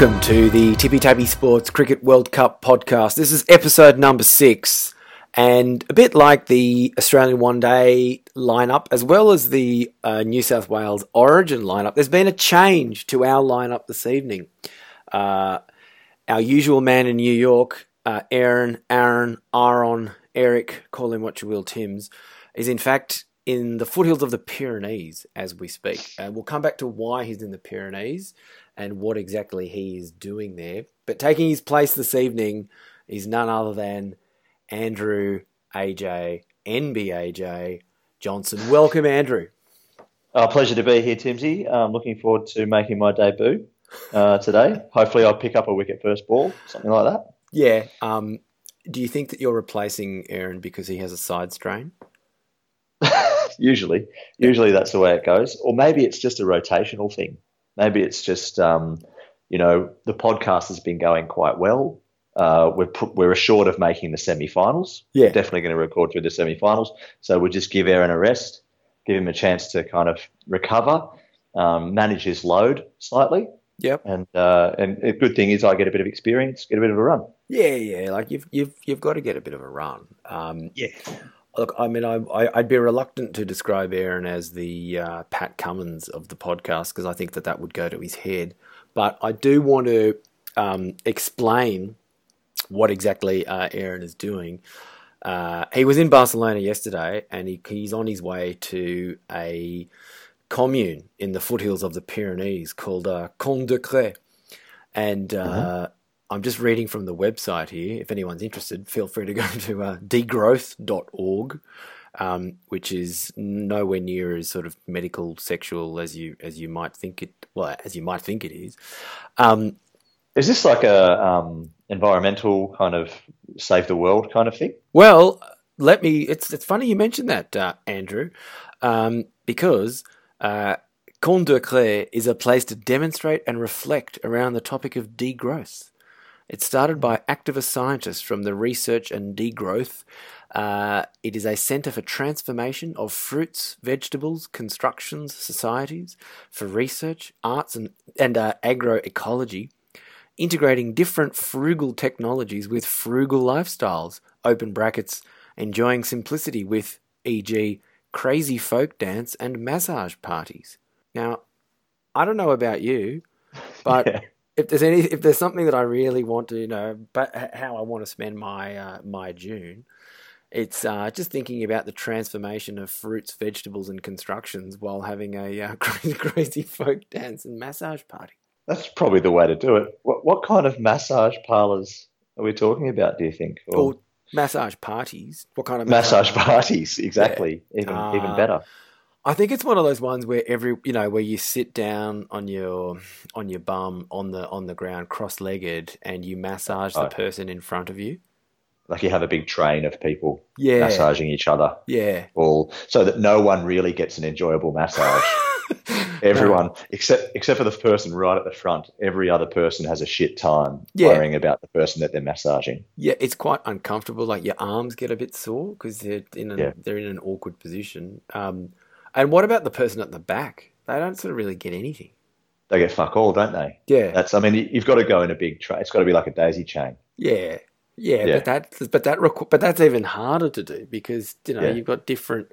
Welcome to the Tippy Tappy Sports Cricket World Cup podcast. This is episode number six, and a bit like the Australian One Day lineup, as well as the uh, New South Wales Origin lineup, there's been a change to our lineup this evening. Uh, our usual man in New York, uh, Aaron, Aaron, Aaron, Eric, call him what you will, Tim's, is in fact in the foothills of the Pyrenees as we speak. And we'll come back to why he's in the Pyrenees and what exactly he is doing there. But taking his place this evening is none other than Andrew AJ, NBAJ Johnson. Welcome, Andrew. Uh, pleasure to be here, Timsy. I'm looking forward to making my debut uh, today. Hopefully, I'll pick up a wicket first ball, something like that. Yeah. Um, do you think that you're replacing Aaron because he has a side strain? usually, usually that's the way it goes. Or maybe it's just a rotational thing. Maybe it's just, um, you know, the podcast has been going quite well. Uh, we're we're assured of making the semi-finals. Yeah, definitely going to record through the semi-finals. So we'll just give Aaron a rest, give him a chance to kind of recover, um, manage his load slightly. Yep. And uh, and a good thing is I get a bit of experience, get a bit of a run. Yeah, yeah. Like you've you've you've got to get a bit of a run. Um, yeah. Look, I mean, I, would be reluctant to describe Aaron as the uh, Pat Cummins of the podcast because I think that that would go to his head. But I do want to um, explain what exactly uh, Aaron is doing. Uh, he was in Barcelona yesterday, and he, he's on his way to a commune in the foothills of the Pyrenees called uh, de Cre. And uh, uh-huh. I'm just reading from the website here. If anyone's interested, feel free to go to uh, degrowth.org, um, which is nowhere near as sort of medical sexual as you as you might think it. Well, as you might think it is. Um, is this like a um, environmental kind of save the world kind of thing? Well, let me. It's it's funny you mentioned that, uh, Andrew, um, because. Uh, Comte de is a place to demonstrate and reflect around the topic of degrowth. It's started by activist scientists from the Research and Degrowth. Uh, it is a centre for transformation of fruits, vegetables, constructions, societies, for research, arts, and, and uh, agroecology, integrating different frugal technologies with frugal lifestyles, open brackets, enjoying simplicity with, e.g., crazy folk dance and massage parties. Now, I don't know about you, but yeah if there's any if there's something that I really want to you know but how I want to spend my uh, my June it's uh, just thinking about the transformation of fruits, vegetables, and constructions while having a uh, crazy, crazy folk dance and massage party. That's probably the way to do it. What, what kind of massage parlors are we talking about? Do you think? Or, or massage parties? What kind of massage, massage parties? Exactly. Yeah. Even even uh, better. I think it's one of those ones where every you know where you sit down on your on your bum on the on the ground cross legged and you massage the oh. person in front of you. Like you have a big train of people yeah. massaging each other. Yeah. All so that no one really gets an enjoyable massage. Everyone, except except for the person right at the front, every other person has a shit time yeah. worrying about the person that they're massaging. Yeah, it's quite uncomfortable. Like your arms get a bit sore because they're in yeah. they're in an awkward position. Um, and what about the person at the back? They don't sort of really get anything. They get fuck all, don't they? Yeah. That's. I mean, you've got to go in a big tray. It's got to be like a daisy chain. Yeah. Yeah, yeah. but that, but that, but that's even harder to do because you know yeah. you've got different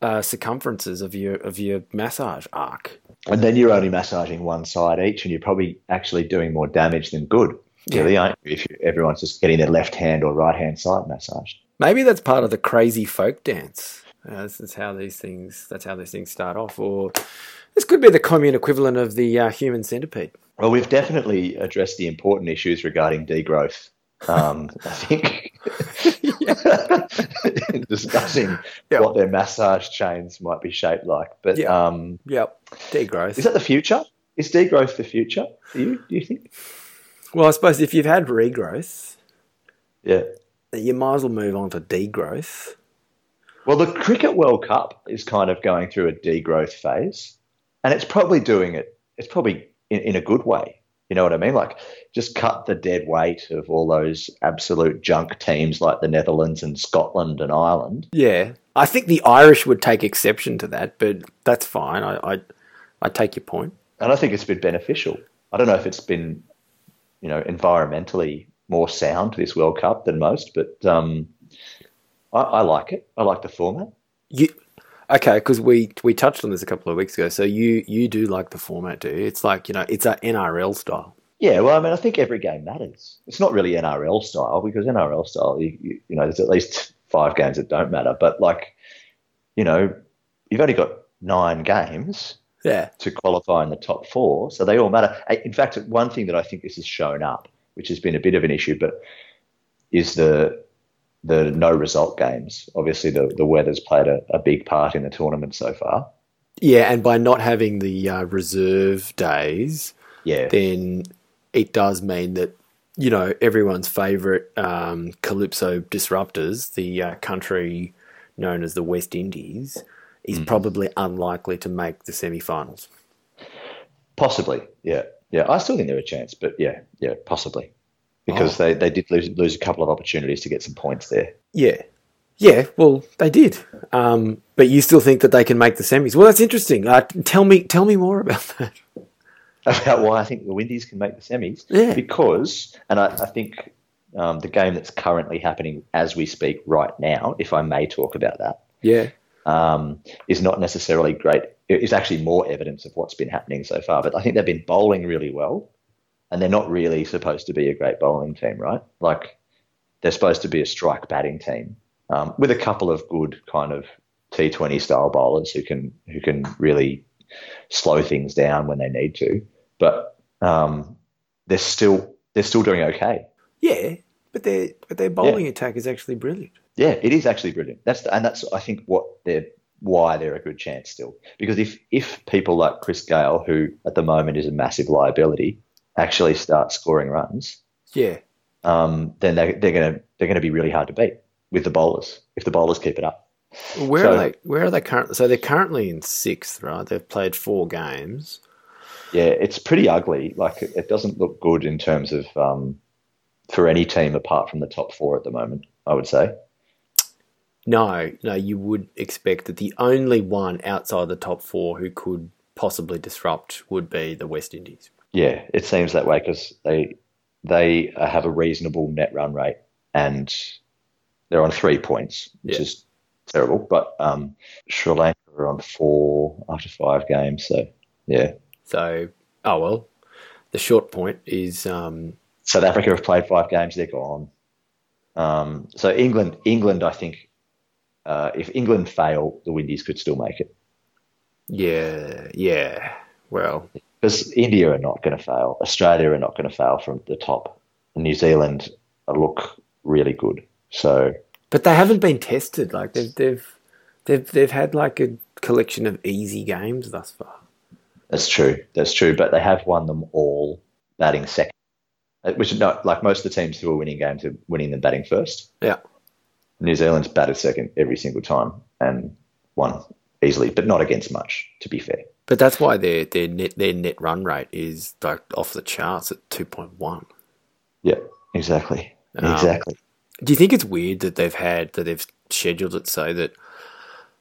uh, circumferences of your of your massage arc. And then you're only massaging one side each, and you're probably actually doing more damage than good. Really, yeah. aren't you? If everyone's just getting their left hand or right hand side massaged. Maybe that's part of the crazy folk dance. Uh, this is how these things. That's how these things start off. Or this could be the commune equivalent of the uh, human centipede. Well, we've definitely addressed the important issues regarding degrowth. Um, I think discussing yep. what their massage chains might be shaped like. But yep. um, yep, degrowth is that the future? Is degrowth the future for you? Do you think? Well, I suppose if you've had regrowth, yeah, you might as well move on to degrowth. Well, the Cricket World Cup is kind of going through a degrowth phase, and it's probably doing it. It's probably in, in a good way. You know what I mean? Like, just cut the dead weight of all those absolute junk teams like the Netherlands and Scotland and Ireland. Yeah, I think the Irish would take exception to that, but that's fine. I I, I take your point, and I think it's been beneficial. I don't know if it's been you know, environmentally more sound this World Cup than most, but um, I, I like it. I like the format. You okay? Because we we touched on this a couple of weeks ago. So you you do like the format, do you? It's like you know, it's a NRL style. Yeah, well, I mean, I think every game matters. It's not really NRL style because NRL style, you, you, you know, there's at least five games that don't matter. But like, you know, you've only got nine games Yeah, to qualify in the top four, so they all matter. In fact, one thing that I think this has shown up, which has been a bit of an issue, but is the the no result games. Obviously, the the weather's played a, a big part in the tournament so far. yeah, and by not having the uh, reserve days, Yeah, then it does mean that you know everyone's favorite um, calypso disruptors, the uh, country known as the West Indies, is probably unlikely to make the semi-finals. possibly. Yeah, yeah. I still think they're a chance, but yeah, yeah, possibly because they, they did lose lose a couple of opportunities to get some points there. Yeah. Yeah, well, they did, um, but you still think that they can make the semis. Well, that's interesting. Uh, tell me, tell me more about that. about why I think the Windies can make the semis. Yeah. Because, and I, I think um, the game that's currently happening as we speak right now, if I may talk about that, Yeah, um, is not necessarily great. It is actually more evidence of what's been happening so far. But I think they've been bowling really well, and they're not really supposed to be a great bowling team, right? Like they're supposed to be a strike batting team um, with a couple of good kind of T20 style bowlers who can who can really slow things down when they need to. But um, they're still they're still doing okay. yeah, but their but their bowling attack is actually brilliant. Yeah, it is actually brilliant. That's the, and that's I think what they're why they're a good chance still. Because if if people like Chris Gayle, who at the moment is a massive liability, actually start scoring runs, Yeah, um, then they, they're gonna they're gonna be really hard to beat with the bowlers if the bowlers keep it up. where So- are they? Where are they currently? So they're currently in sixth, right? They've played four games. Yeah, it's pretty ugly. Like it, it doesn't look good in terms of um, for any team apart from the top four at the moment. I would say. No, no, you would expect that the only one outside the top four who could possibly disrupt would be the West Indies. Yeah, it seems that way because they they have a reasonable net run rate and they're on three points, which Yeah. is terrible. But um, Sri Lanka are on four after five games, so yeah. So, oh well, the short point is um, South Africa have played five games; they're gone. Um, so England, England, I think, uh, if England fail, the Windies could still make it yeah, yeah. Well, because India are not going to fail, Australia are not going to fail from the top, and New Zealand look really good. So but they haven't been tested. Like they've they've they've they've had like a collection of easy games thus far. That's true. That's true. But they have won them all batting second, Uh, which is not like most of the teams who are winning games are winning them batting first. Yeah, New Zealand's batted second every single time and won easily, but not against much, to be fair. but that's why their their net their net run rate is like off the charts at two point one. Yeah, exactly. Um, exactly. Do you think it's weird that they've had that they've scheduled it so that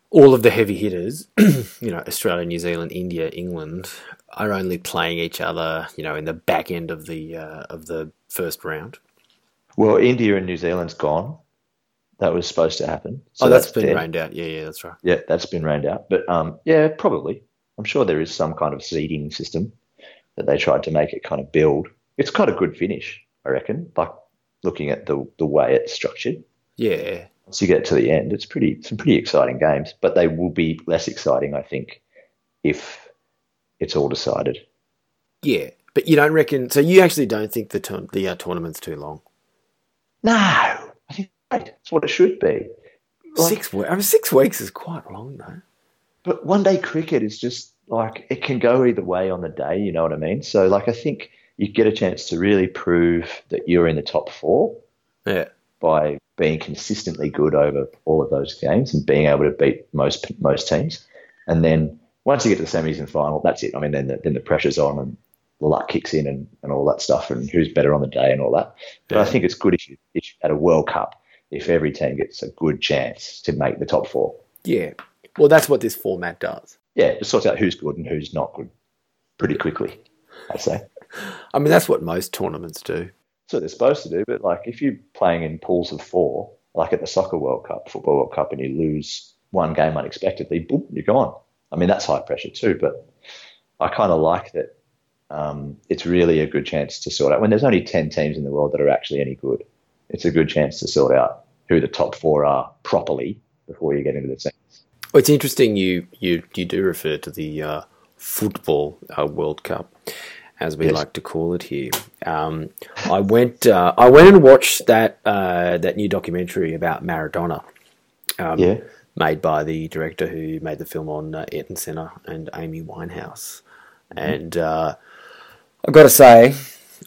all of the heavy hitters, you know, Australia, New Zealand, India, England, are only playing each other, you know, in the back end of the uh, of the first round? Well, India and New Zealand's gone. That was supposed to happen. So oh, that's been dead. rained out. Yeah, yeah, that's right. Yeah, that's been rained out. But um, yeah, probably. I'm sure there is some kind of seeding system that they tried to make it kind of build. It's quite a good finish, I reckon. Like looking at the the way it's structured. Yeah, Once you get to the end, it's pretty some pretty exciting games. But they will be less exciting, I think, if it's all decided. yeah. But you don't reckon? So you actually don't think the the uh, tournament's too long? No, That's what it should be. Like- six weeks. I mean, six weeks is quite long, though. But one day cricket is just like it can go either way on the day, you know what I mean? So like I think you get a chance to really prove that you're in the top four Yeah, by being consistently good over all of those games and being able to beat most most teams. And then once you get to the semis and final, that's it. I mean, then the, then the pressure's on and the luck kicks in and, and all that stuff and who's better on the day and all that. But I think it's good if you, if you- at a World Cup if every team gets a good chance to make the top four. yeah. Well, that's what this format does. Yeah, it sorts out who's good and who's not good pretty quickly, I'd say. I mean, that's what most tournaments do. That's what they're supposed to do. But like, if you're playing in pools of four, like at the Soccer World Cup, Football World Cup, and you lose one game unexpectedly, boom, you're gone. I mean, that's high pressure too. But I kind of like that. Um, it's really a good chance to sort out when there's only ten teams in the world that are actually any good. It's a good chance to sort out who the top four are properly before you get into the semis. Well, it's interesting you you you do refer to the uh, football uh, World Cup, as we Yes. like to call it here. Um, I went uh, I went and watched that uh, that new documentary about Maradona. Um, Yeah, made by the director who made the film on uh, Ayrton Senna and Amy Winehouse. And uh, I've got to say,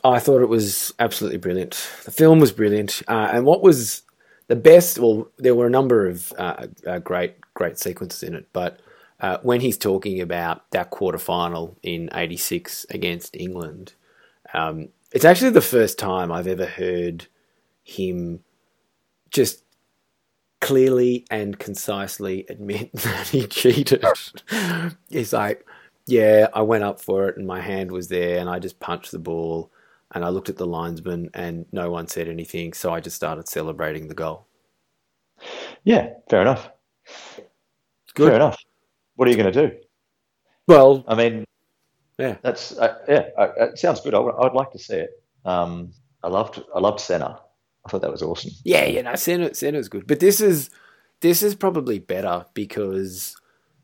I thought it was absolutely brilliant. The film was brilliant. Uh, and what was the best, well, there were a number of uh, uh, great, great sequences in it, but uh, when he's talking about that quarter final in 86 against England, um, it's actually the first time I've ever heard him just clearly and concisely admit that he cheated. He's like, yeah, I went up for it and my hand was there and I just punched the ball and I looked at the linesman and no one said anything, so I just started celebrating the goal. yeah, fair enough. Good. Fair enough. What are you going to do? Well, I mean, yeah, that's uh, yeah, uh, it sounds good. I would, like to see it. Um, I loved I loved Senna. I thought that was awesome. yeah, you know, Senna, Senna's good, but this is this is probably better because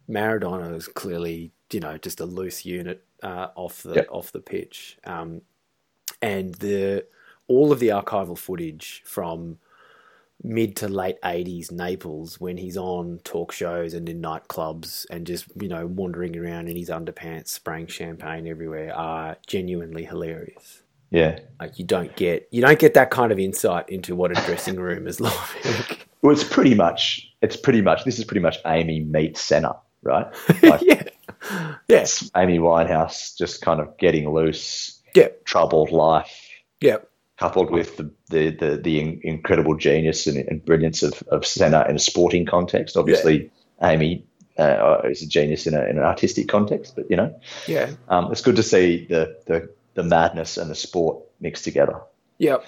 Maradona is clearly you know just a loose unit uh, off the Yep. off the pitch, um, and the all of the archival footage from mid to late 80s Naples when he's on talk shows and in nightclubs and just you know wandering around in his underpants spraying champagne everywhere are genuinely hilarious Yeah. like you don't get you don't get that kind of insight into what a dressing room is like Well, it's pretty much it's pretty much this is pretty much Amy meets Senna, right? Like, yeah yeah Amy Winehouse just kind of getting loose, yeah troubled life, yeah coupled with the the the, the incredible genius and, and brilliance of, of Senna in a sporting context. Obviously, Amy uh, is a genius in, a, in an artistic context, but you know, yeah. Um, it's good to see the, the the madness and the sport mixed together. yeah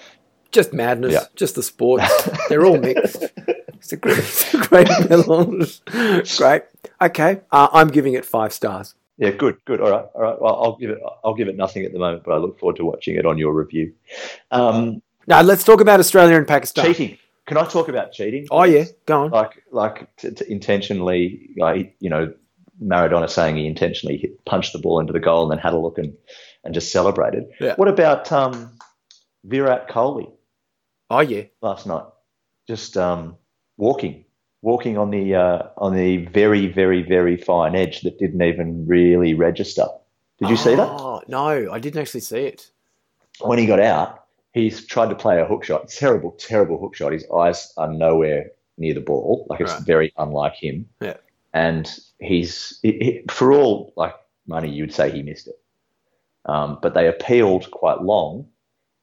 just madness Yeah. just the sport. they're all mixed. It's a great, it's a great melange. Great. Okay uh, i'm giving it five stars Yeah, good, good. All right, all right. Well, I'll give it. I'll give it nothing at the moment, but I look forward to watching it on your review. Um, now let's talk about australia and pakistan cheating. Can I talk about cheating? oh yeah go on Like, like to, to intentionally, like you know, Maradona saying he intentionally hit, punched the ball into the goal and then had a look and and just celebrated. Yeah. What about um, Virat Kohli oh yeah last night? Just um, walking, walking on the uh, on the very, very, very fine edge that didn't even really register. Did you see that? Oh no, I didn't actually see it. when he got out, he's tried to play a hook shot. Terrible, terrible hook shot. His eyes are nowhere near the ball. Like it's Right. very unlike him. Yeah. And he's, he, he- for all like money, you'd say he missed it. Um, but they appealed quite long.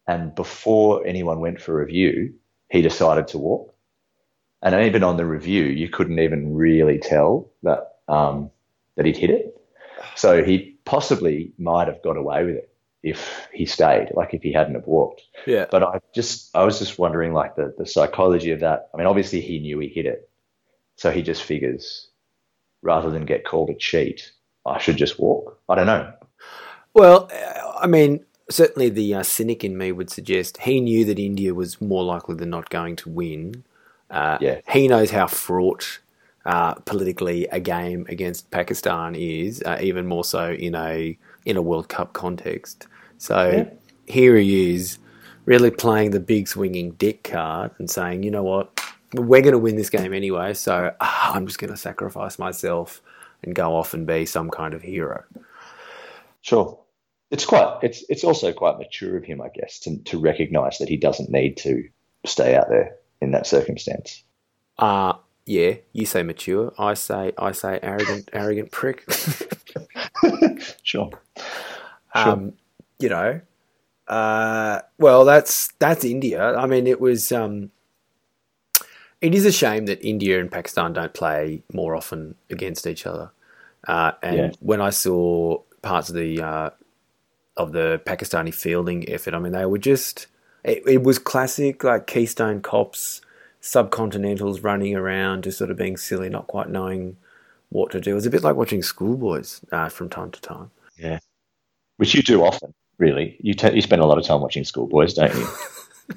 And before anyone went for review, he decided to walk. And even on the review, you couldn't even really tell that um, that he'd hit it. So he possibly might have got away with it if he stayed, like if he hadn't have walked. Yeah, But I just, I was just wondering, like the the psychology of that. I mean, obviously he knew he hit it, so he just figures, rather than get called a cheat, I should just walk. I don't know. Well, I mean, certainly the uh, cynic in me would suggest he knew that India was more likely than not going to win. Uh, Yeah. He knows how fraught uh, politically a game against Pakistan is, uh, even more so in a in a World Cup context. So Yeah. here he is, really playing the big swinging dick card and saying, you know what, we're going to win this game anyway, so ah, I'm just going to sacrifice myself and go off and be some kind of hero. Sure. It's quite. It's it's also quite mature of him, I guess, to to recognise that he doesn't need to stay out there in that circumstance. Uh yeah, you say mature. I say I say arrogant arrogant prick. Sure. um, you know. Uh well that's that's India. I mean it was um it is a shame that India and Pakistan don't play more often against each other. Uh, and Yeah. when I saw parts of the uh, of the Pakistani fielding effort. I mean, they were just it, it was classic like Keystone cops, subcontinentals running around, just sort of being silly, not quite knowing what to do. It was a bit like watching schoolboys uh, from time to time. Yeah, which you do often. Really, you te- you spend a lot of time watching schoolboys, don't you?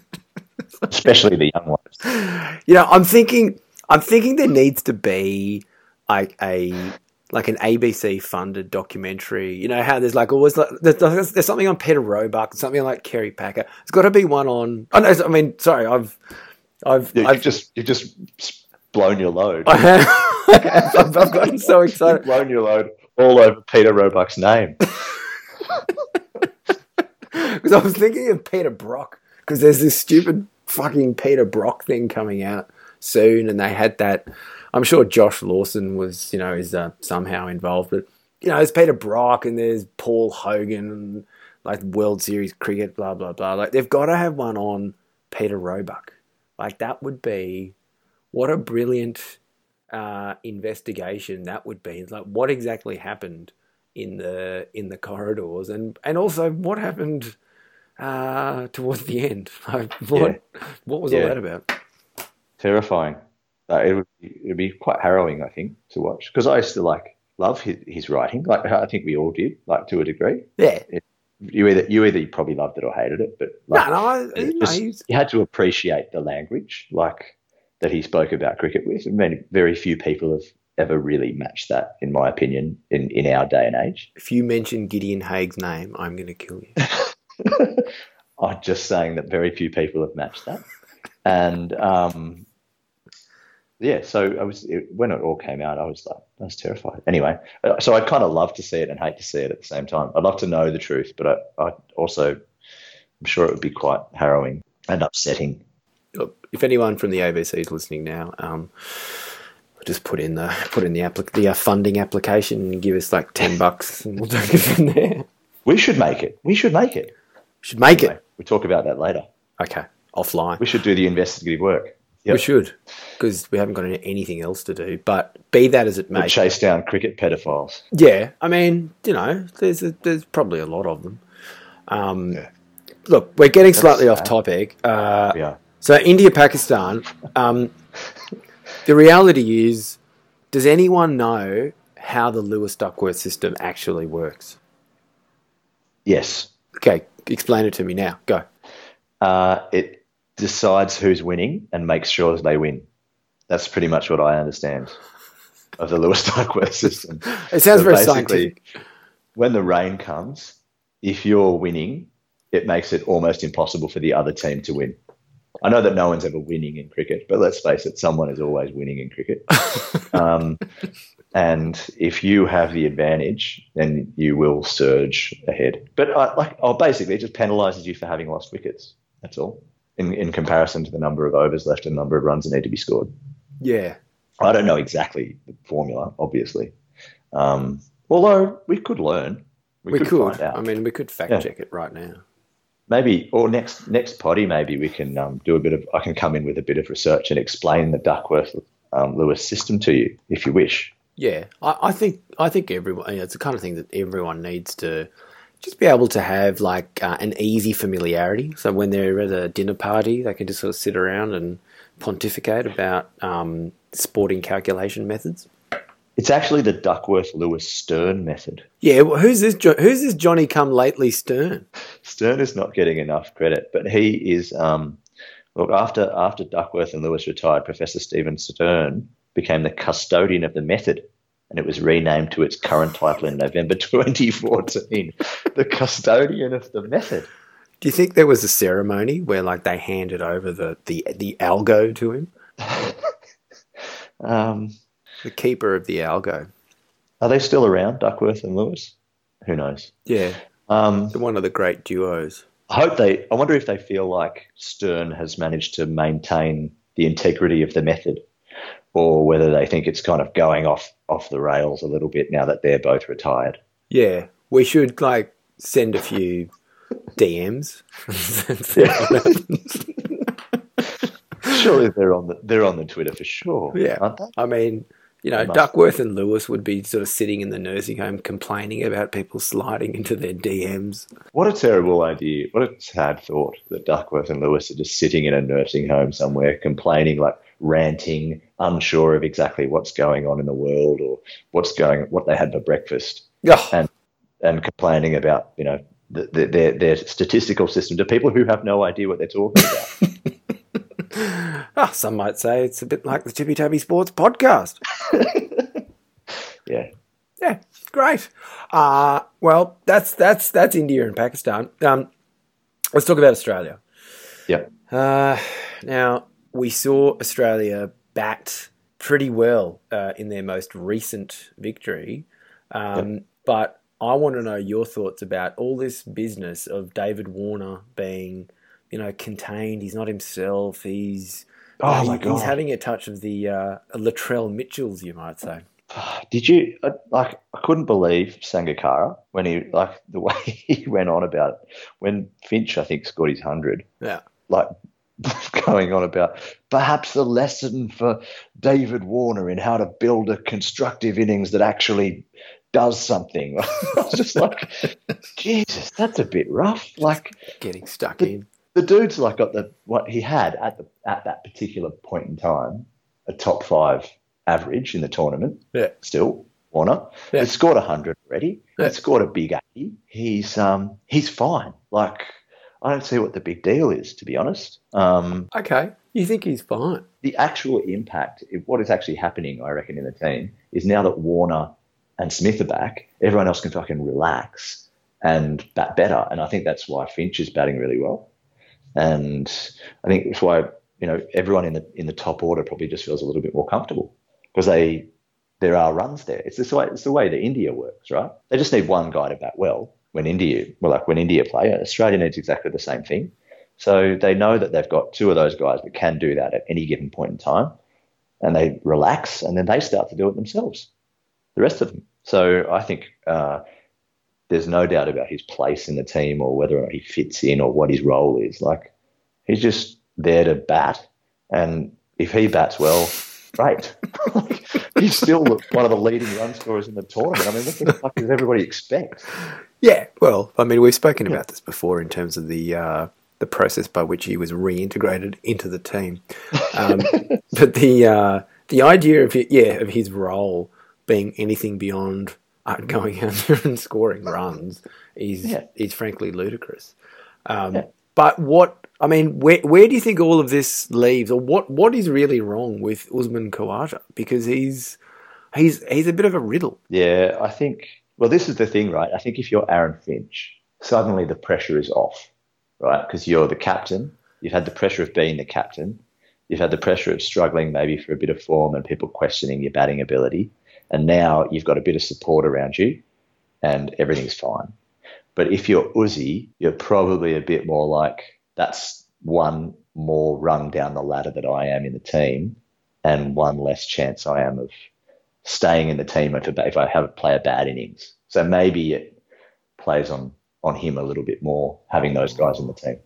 Especially the young ones. You know, I'm thinking, I'm thinking there needs to be like a like an ABC funded documentary. You know how there's like always like, there's, there's something on Peter Roebuck, something like Kerry Packer. It's got to be one on. Oh no, I mean, sorry, I've, I've, Yeah, I've just you've just blown your load. I have. I've, I've gotten so You've excited. blown your load all over Peter Roebuck's name. Because I was thinking of Peter Brock. Because there's this stupid fucking Peter Brock thing coming out soon, and they had that. I'm sure Josh Lawson was, you know, is uh, somehow involved, but you know, there's Peter Brock and there's Paul Hogan and like World Series cricket, blah blah blah. Like they've got to have one on Peter Roebuck. Like that would be what a brilliant uh, investigation that would be. It's like what exactly happened in the in the corridors, and and also what happened uh, towards the end. Like what what was all that about? Terrifying. It would be, it'd be quite harrowing, I think, to watch because I used to like love his, his writing. Like I think we all did, like to a degree. Yeah, You either you either probably loved it or hated it, but like, no, it no just- you had to appreciate the language, like that he spoke about cricket with. And many, very few people have ever really matched that, in my opinion, in, in our day and age. if you mention Gideon Haigh's name, I'm going to kill you. I'm just saying that very few people have matched that. And um, yeah, so I was it, when it all came out, I was like, I was terrified. Anyway, uh, so I'd kind of love to see it and hate to see it at the same time. I'd love to know the truth, but I, I also, I'm sure it would be quite harrowing and upsetting. If anyone from the ABC is listening now, um, just put in the put in the applic- the uh, funding application and give us like ten bucks, and we'll take it from there. We should make it. We should make it. Should make Anyway, it. we'll talk about that later. Okay, offline. We should do the investigative work. Yep. We should because we haven't got anything else to do. But be that as it We'll may, chase down cricket pedophiles. yeah. I mean, you know, there's a, there's probably a lot of them. Um, Yeah. Look, we're getting slightly off sad. topic. Uh, Yeah. So India, Pakistan. Um, the reality is, does anyone know how the Lewis Duckworth system actually works? Yes. Okay, explain it to me now. Go. Uh, it decides who's winning and makes sure they win. That's pretty much what I understand of the Lewis Duckworth system. It sounds So very scientific. When the rain comes, if you're winning, it makes it almost impossible for the other team to win. I know that no one's ever winning in cricket, but let's face it, someone is always winning in cricket. um, and if you have the advantage, then you will surge ahead. But uh, like, oh, basically, it just penalises you for having lost wickets. That's all. In, in comparison to the number of overs left and the number of runs that need to be scored. Yeah. I don't know exactly the formula, obviously. Um, although we could learn. We, We, could, could. find out. I mean, we could fact Yeah. check it right now. maybe, or next next potty, maybe we can um, do a bit of. I can come in with a bit of research and explain the Duckworth um, Lewis system to you, if you wish. Yeah, I, I think I think everyone. You know, it's the kind of thing that everyone needs to just be able to have like uh, an easy familiarity. So when they're at a dinner party, they can just sort of sit around and pontificate about um, sporting calculation methods. It's actually the Duckworth Lewis Stern method. Yeah, well, who's this? Jo- Who's this Johnny Come Lately Stern? Stern is not getting enough credit, but he is. Um, look, after after Duckworth and Lewis retired, Professor Stephen Stern became the custodian of the method, and it was renamed to its current title in November 2014. the custodian of the method. Do you think there was a ceremony where like they handed over the the the algo to him, Um, the keeper of the algo? are they still around, Duckworth and Lewis? Who knows? Yeah, Um, one of the great duos. I hope they. I wonder if they feel like Stern has managed to maintain the integrity of the method, or whether they think it's kind of going off off the rails a little bit now that they're both retired. Yeah, we should like send a few DMs. Surely they're on the they're on the Twitter for sure. Yeah. aren't they? I mean, You know. Duckworth and Lewis would be sort of sitting in the nursing home complaining about people sliding into their DMs. What a terrible idea. What a sad thought that Duckworth and Lewis are just sitting in a nursing home somewhere complaining, like ranting, unsure of exactly what's going on in the world or what's going, what they had for breakfast, Oh, and and complaining about, you know, the, the, their their statistical system to people who have no idea what they're talking about. ah, some might say it's a bit like the Tippy Tappy Sports podcast. yeah. Yeah, great. Uh, well, that's that's that's India and Pakistan. Um, let's talk about Australia. Yeah. Uh, now we saw Australia bat pretty well uh, in their most recent victory, um, but I want to know your thoughts about all this business of David Warner being, you know, contained. He's not himself. He's Oh he- my god. he's having a touch of the uh, Latrell Mitchells, you might say. Did you uh, like? I couldn't believe Sangakkara when he like the way he went on about when Finch, I think, scored his hundred. Yeah. Like going on about perhaps the lesson for David Warner in how to build a constructive innings that actually does something. I was just like, Jesus, that's a bit rough. Like Getting stuck in. the dude's like got the what he had at the at that particular point in time, a top five average in the tournament. Yeah. Still, Warner. Yeah. He's scored hundred already. Yeah. He's scored a big eighty. He's um he's fine. Like I don't see what the big deal is, to be honest. Um, Okay, you think he's fine? the actual impact, what is actually happening, I reckon, in the team is now that Warner and Smith are back, everyone else can fucking relax and bat better. And I think that's why Finch is batting really well. And I think it's why you know everyone in the in the top order probably just feels a little bit more comfortable because they there are runs there. It's this way. It's the way that India works, right? They just need one guy to bat well. When India, well, like when India play, Australia needs exactly the same thing. So they know that they've got two of those guys that can do that at any given point in time, and they relax, and then they start to do it themselves. The rest of them. So I think uh, there's no doubt about his place in the team or whether or not he fits in or what his role is. Like he's just there to bat, and if he bats well, great. he's still one of the leading run scorers in the tournament. I mean, what the fuck does everybody expect? Yeah. Well, I mean, we've spoken about this before in terms of the uh, the process by which he was reintegrated into the team. Um, but the uh, the idea of it, yeah of his role being anything beyond uh, going out there and scoring runs is Yeah. is frankly ludicrous. Um, Yeah. But what I mean, where where do you think all of this leaves, or what what is really wrong with Usman Khawaja? Because he's he's he's a bit of a riddle. Yeah, I think. Well, this is the thing, right? I think if you're Aaron Finch, suddenly the pressure is off, right? Because you're the captain. You've had the pressure of being the captain. You've had the pressure of struggling maybe for a bit of form and people questioning your batting ability. And now you've got a bit of support around you and everything's fine. But if you're Uzi, you're probably a bit more like that's one more rung down the ladder that I am in the team and one less chance I am of staying in the team if, if I have play a bad innings. So maybe it plays on on him a little bit more having those guys in the team.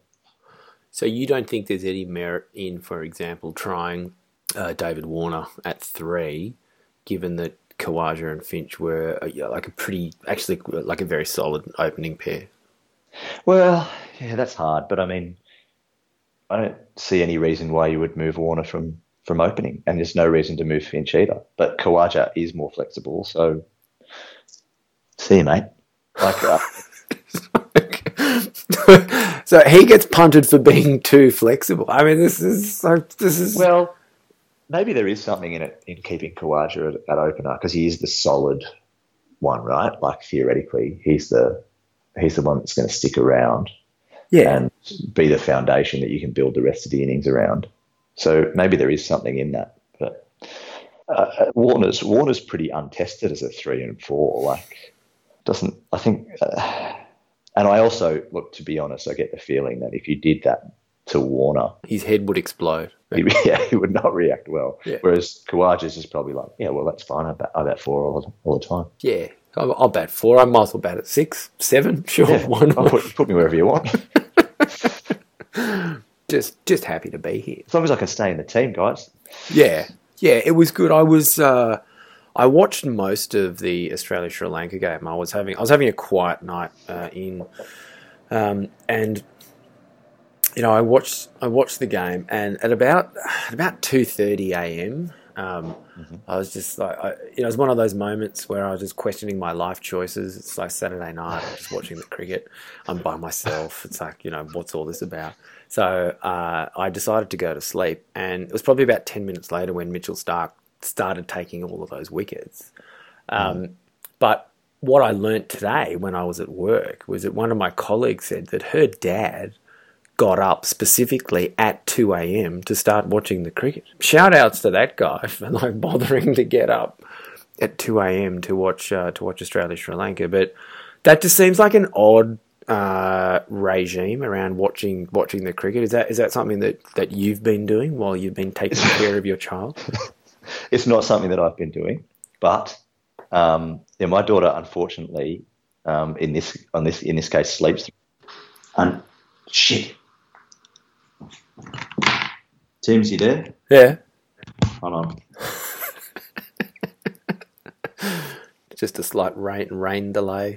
So you don't think there's any merit in, for example, trying uh, David Warner at three, given that Khawaja and Finch were uh, yeah, like a pretty, actually like a very solid opening pair. Well, yeah, that's hard, but I mean, I don't see any reason why you would move Warner from from opening, and there's no reason to move Finch either. But Khawaja is more flexible, so see you, mate. Like, uh, so he gets punted for being too flexible. I mean, this is so. This is well, maybe there is something in it in keeping Khawaja at, at opener because he is the solid one, right? Like theoretically, he's the he's the one that's going to stick around. yeah. and be the foundation that you can build the rest of the innings around. So maybe there is something in that. But uh, Warner's Warner's pretty untested as a three and four. Like doesn't I think? Uh, and I also look to be honest, I get the feeling that if you did that to Warner, His head would explode. he, yeah, he would not react well. Yeah. Whereas Khawaja's is probably like, yeah, well that's fine. I bet, I bet four all, the- all the time. Yeah. I'll, I'll bat four. I might as well bat at six, seven. Sure, Yeah, why I'll not? put, put me wherever you want. Just, just happy to be here. As long as I can stay in the team, guys. Yeah, yeah, it was good. I was, uh, I watched most of the Australia Sri Lanka game. I was having I was having a quiet night uh, in, um, and you know I watched I watched the game, and at about at about two thirty a.m. Um, Mm-hmm. I was just like, I, you know, it was one of those moments where I was just questioning my life choices. It's like Saturday night, I'm just watching the cricket. I'm by myself. It's like, you know, what's all this about? So uh, I decided to go to sleep, and it was probably about ten minutes later when Mitchell Starc started taking all of those wickets. Um, But what I learnt today when I was at work was that one of my colleagues said that her dad got up specifically at 2 a.m. to start watching the cricket. Shout outs to that guy for like bothering to get up at 2 a.m. to watch uh, to watch Australia Sri Lanka. But that just seems like an odd uh, regime around watching watching the cricket. Is that is that something that, that you've been doing while you've been taking care of your child? It's not something that I've been doing, but um, yeah, my daughter, unfortunately, um, in this on this in this case, sleeps. And shit. Teams, you there? Yeah, Hold on. just a slight rain rain delay.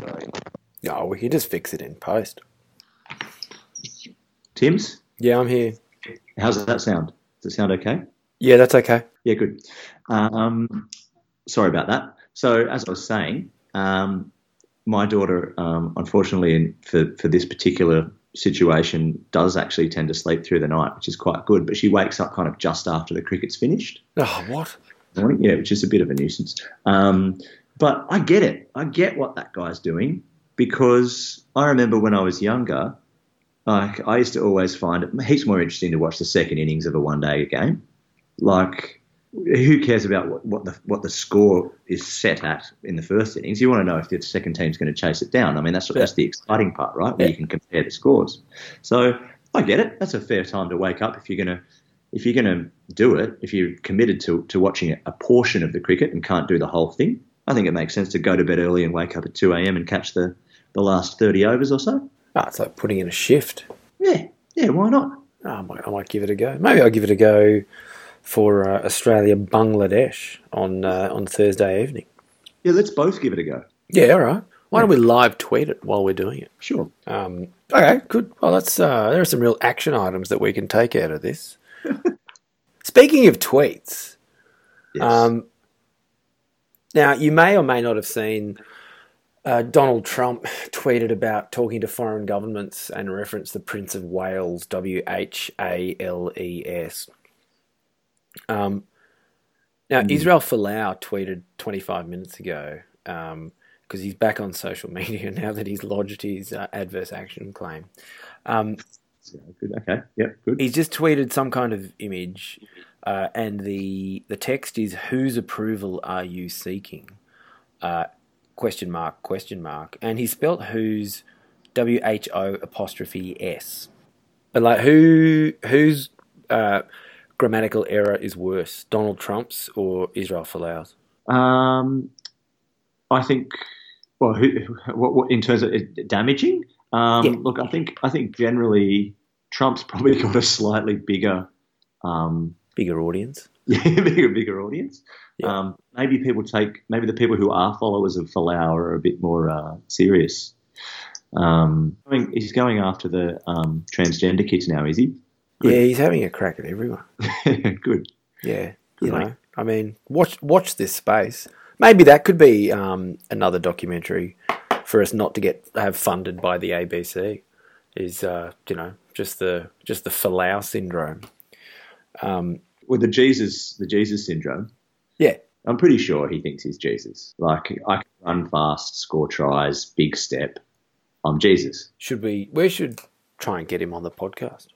Sorry. No, we can just fix it in post. Tim's, Yeah, I'm here. how's that sound? Does it sound okay? Yeah, that's okay. Yeah, good. Um, sorry about that. So, as I was saying, um, my daughter, um, unfortunately, for for this particular situation, does actually tend to sleep through the night, which is quite good. But she wakes up kind of just after the cricket's finished. Oh, what? morning, yeah, which is a bit of a nuisance. Um, but I get it. I get what that guy's doing because I remember when I was younger, like I used to always find it heaps more interesting to watch the second innings of a one-day game. Like, who cares about what, what the what the score is set at in the first innings? You want to know if the second team's going to chase it down. I mean, that's that's the exciting part, right? Where Yeah. you can compare the scores. So I get it. That's a fair time to wake up if you're going to if you're going to do it, if you're committed to, to watching a portion of the cricket and can't do the whole thing, I think it makes sense to go to bed early and wake up at 2 a.m. and catch the, the last 30 overs or so. Oh, it's like putting in a shift. Yeah, yeah, why not? Oh, I, might, I might give it a go. Maybe I'll give it a go for uh, Australia Bangladesh on uh, on Thursday evening. Yeah, let's both give it a go. Yeah, all right. Why don't we live tweet it while we're doing it? Sure. Um, okay, good. Well, that's uh, there are some real action items that we can take out of this. Speaking of tweets, Yes. um, now you may or may not have seen uh, Donald Trump tweeted about talking to foreign governments and referenced the Prince of Wales, W H A L E S. Um, now, Israel Folau tweeted 25 minutes ago because he's back on social media now that he's lodged his uh, adverse action claim. Um, good. Okay. Yep. Good. he's just tweeted some kind of image, uh, and the the text is "Whose approval are you seeking?" Uh, question mark question mark, and he spelt "whose" W H O apostrophe S. But like, who whose uh, grammatical error is worse, Donald Trump's or Israel Folau's? Um, I think. Well, who, what, what in terms of damaging? Um, Yeah. Look, I think I think generally Trump's probably got a slightly bigger, um, Bigger audience. yeah, bigger bigger audience. Yeah. Um, maybe people take maybe the people who are followers of Folau are a bit more uh, serious. Um, I mean, he's going after the um, transgender kids now, is he? Yeah, he's having a crack at everyone. Good. Yeah, Good you know, I mean, watch watch this space. Maybe that could be um, another documentary for us not to get have funded by the ABC. Is uh, you know just the just the Folau syndrome. Um, With the Jesus, the Jesus syndrome. yeah, I'm pretty sure he thinks he's Jesus. Like I can run fast, score tries, big step. I'm Jesus. should we? Where should try and get him on the podcast.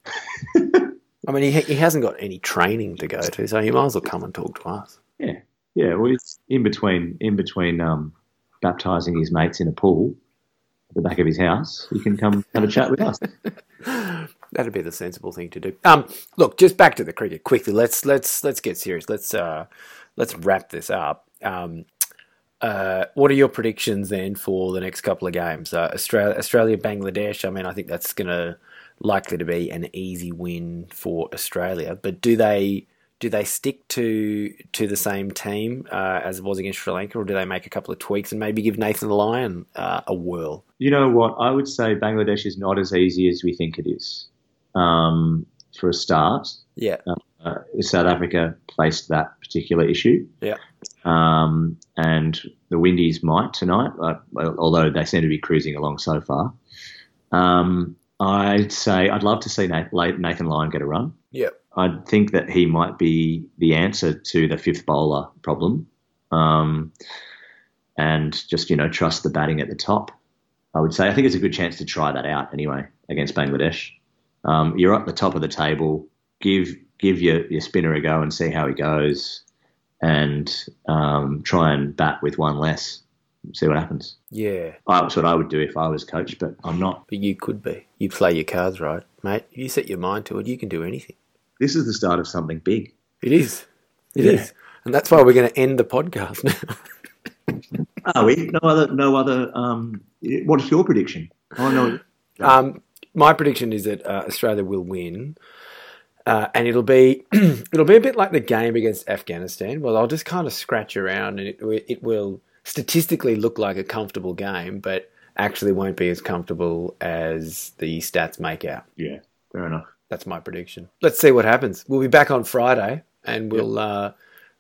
I mean, he he hasn't got any training to go to, so he might as well come and talk to us. Yeah, yeah. Well, he's in between, in between um, baptizing his mates in a pool at the back of his house. He can come have a chat with us. That'd be the sensible thing to do. Um, look, just back to the cricket quickly. Let's let's let's get serious. Let's uh, let's wrap this up. Um, uh, what are your predictions then for the next couple of games? Uh, Australia, Australia, Bangladesh. I mean, I think that's going to likely to be an easy win for Australia. But do they do they stick to to the same team uh, as it was against Sri Lanka, or do they make a couple of tweaks and maybe give Nathan Lyon uh, a whirl? You know what? I would say Bangladesh is not as easy as we think it is. Um, for a start, Yeah, uh, South Africa faced that particular issue. Yeah. Um, and the Windies might tonight, uh, although they seem to be cruising along so far. Um, I'd say I'd love to see Nathan Nathan Lyon get a run. yeah, I think that he might be the answer to the fifth bowler problem, um, and just you know trust the batting at the top. I would say I think it's a good chance to try that out anyway against Bangladesh. Um, you're at the top of the table. Give give your, your spinner a go and see how he goes, and um, try and bat with one less. See what happens. yeah. That's what I would do if I was coach, but I'm not. But you could be. You play your cards right, mate. You set your mind to it. You can do anything. This is the start of something big. It is. It is, Yeah. and that's why we're going to end the podcast now. Are we? No other. No other. Um, what's your prediction? Oh no. Um, my prediction is that uh, Australia will win, uh, and it'll be it'll be a bit like the game against Afghanistan. Well, I'll just kind of scratch around, and it it will statistically look like a comfortable game, but actually won't be as comfortable as the stats make out. Yeah. Fair enough. That's my prediction. Let's see what happens. We'll be back on Friday, and we'll uh,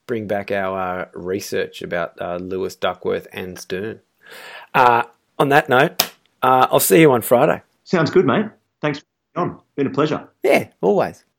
bring back our uh, research about uh, Lewis, Duckworth, and Stern. Uh, on that note, uh, I'll see you on Friday. Sounds good, mate. Thanks for on. Been a pleasure. Yeah, always.